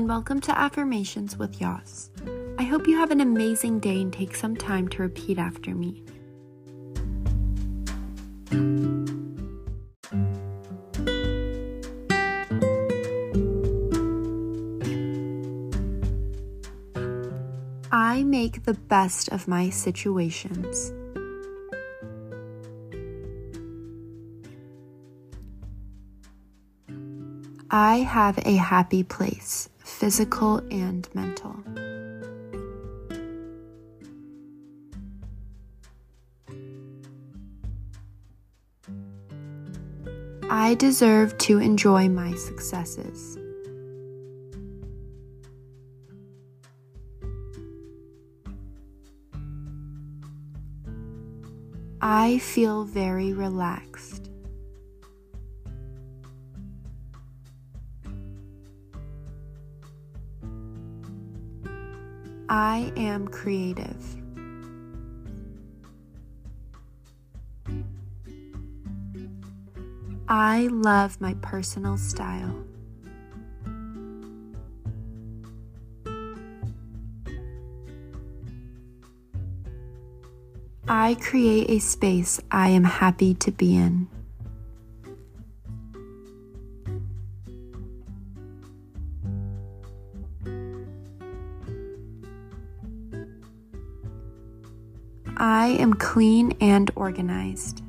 and welcome to Affirmations with Yas. I hope you have an amazing day and take some time to repeat after me. I make the best of my situations. I have a happy place, physical and mental. I deserve to enjoy my successes. I feel very relaxed. I am creative. I love my personal style. I create a space I am happy to be in. I am clean and organized.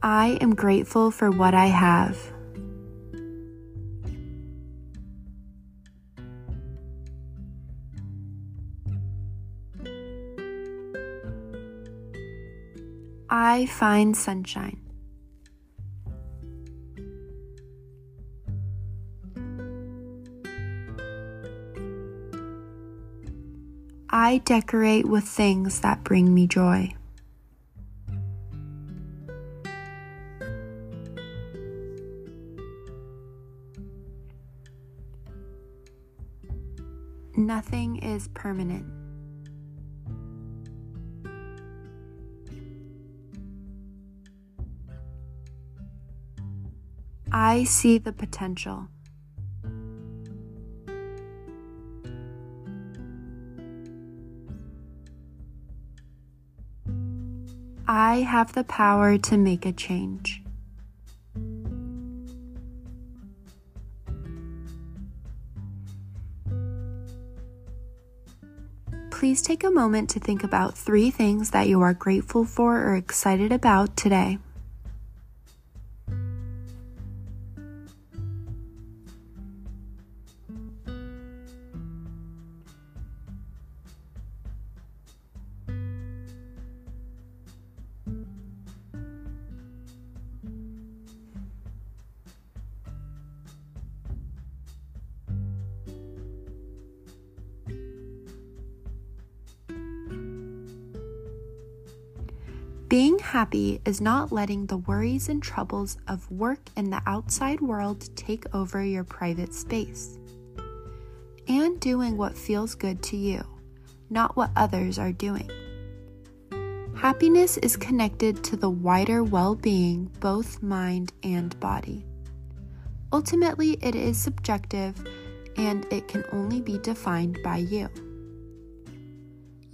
I am grateful for what I have. I find sunshine. I decorate with things that bring me joy. Nothing is permanent. I see the potential. I have the power to make a change. Please take a moment to think about three things that you are grateful for or excited about today. Being happy is not letting the worries and troubles of work and the outside world take over your private space. And doing what feels good to you, not what others are doing. Happiness is connected to the wider well being, both mind and body. Ultimately, it is subjective and it can only be defined by you.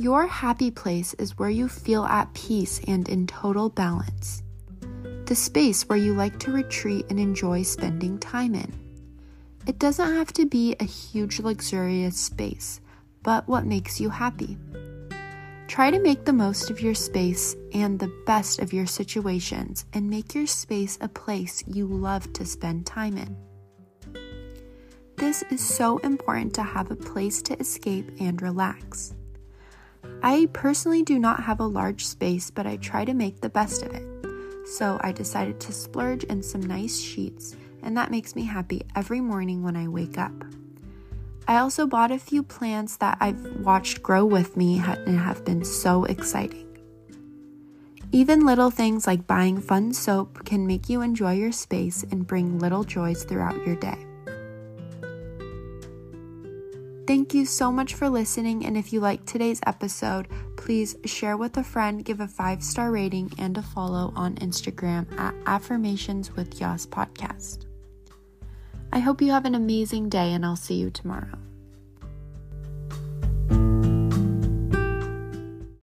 Your happy place is where you feel at peace and in total balance. The space where you like to retreat and enjoy spending time in. It doesn't have to be a huge, luxurious space, but what makes you happy. Try to make the most of your space and the best of your situations and make your space a place you love to spend time in. This is so important to have a place to escape and relax. I personally do not have a large space, but I try to make the best of it. So I decided to splurge in some nice sheets, and that makes me happy every morning when I wake up. I also bought a few plants that I've watched grow with me and have been so exciting. Even little things like buying fun soap can make you enjoy your space and bring little joys throughout your day. Thank you so much for listening. And if you liked today's episode, please share with a friend, give a five star rating, and a follow on Instagram at Affirmations with Yas Podcast. I hope you have an amazing day, and I'll see you tomorrow.